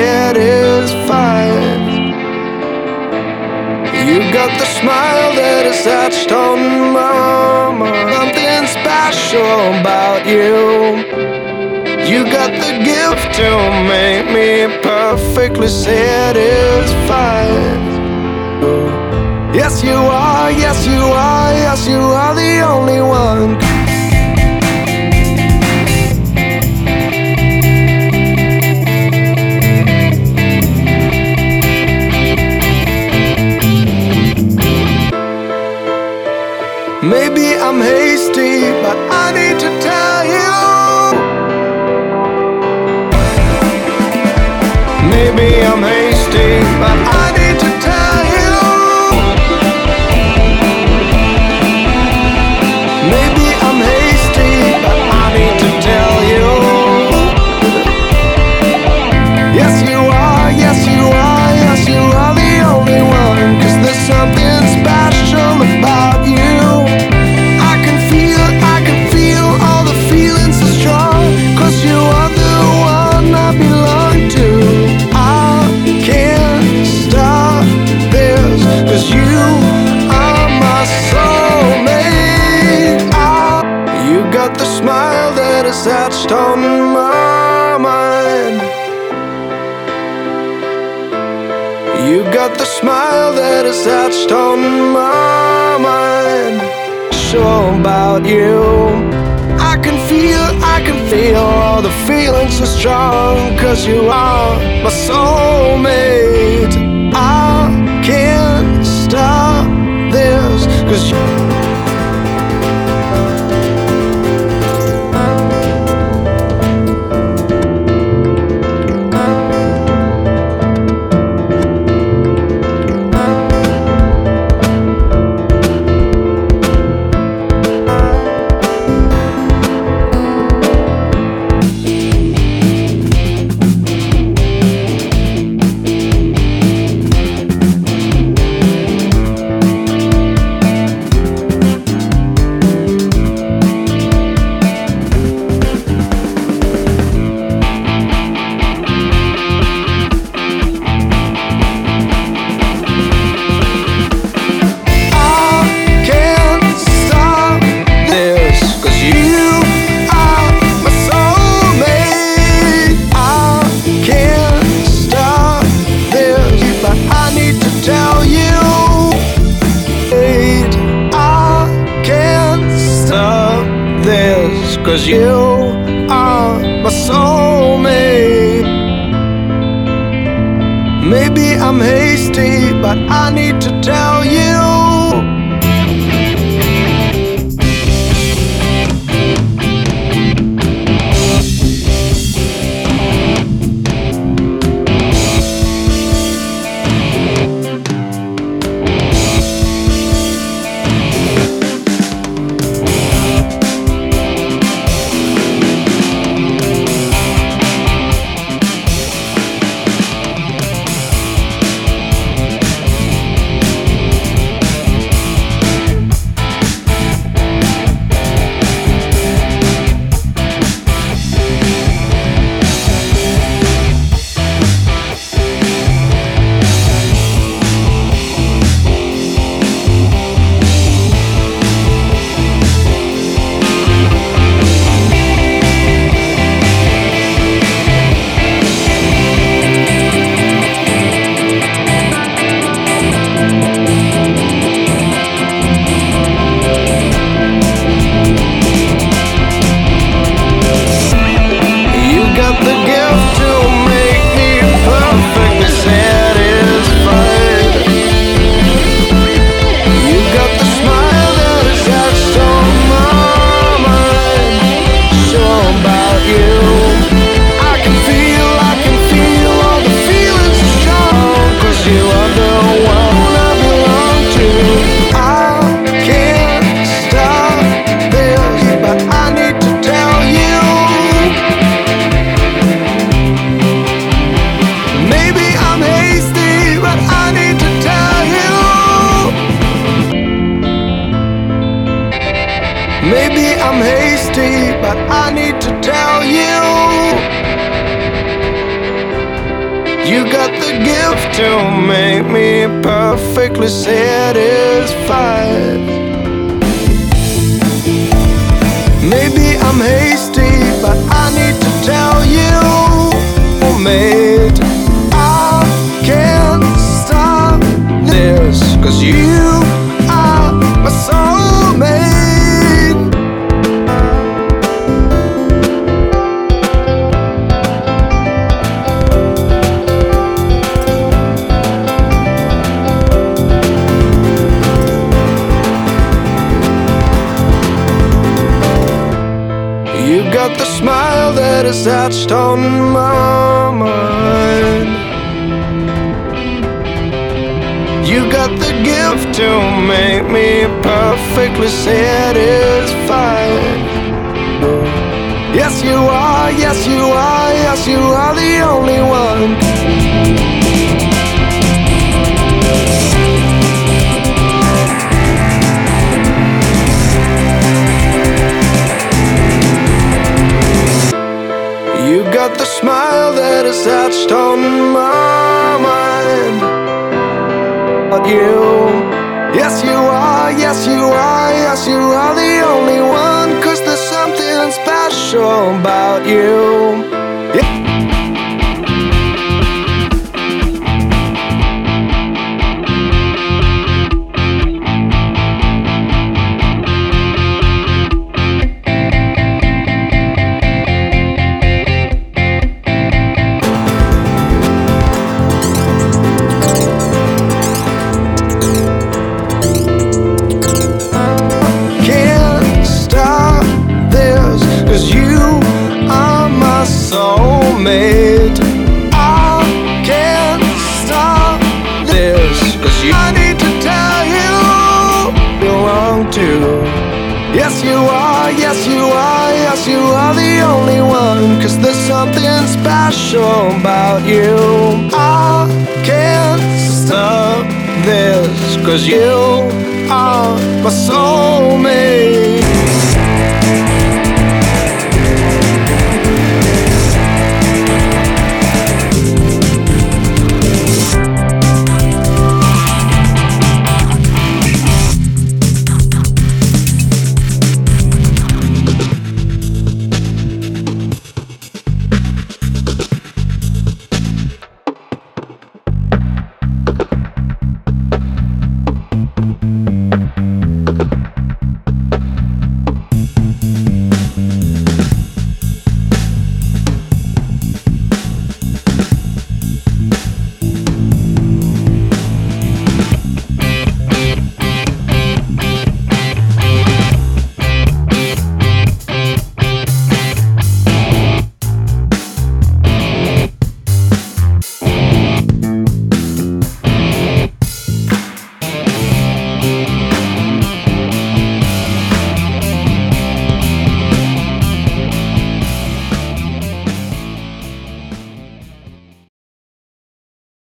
head is fire. You got the smile that is etched on my mind. Something special about you. You got the gift to make me perfectly satisfied. Yes, you are, yes, you are, yes, you are the only one. Maybe I'm hasty, but I need to tell you. Maybe I'm hasty. the smile that is etched on my mind. So about you. I can feel, I can feel all the feelings so strong. Cause you are my soulmate. I can't stop this. Cause you. I'm hasty, but I need to tell you. You got the gift to make me perfectly satisfied. Maybe I'm hasty, but I need to tell you. The smile that is etched on my mind. You got the gift to make me perfectly satisfied. Yes, you are, yes, you are, yes, you are the only one. Is etched on my mind. But you, yes, you are, yes, you are, yes, you are the only one. Cause there's something special about you. Yes you are, yes you are, yes you are the only one. Cause there's something special about you. I can't stop this Cause you are my soul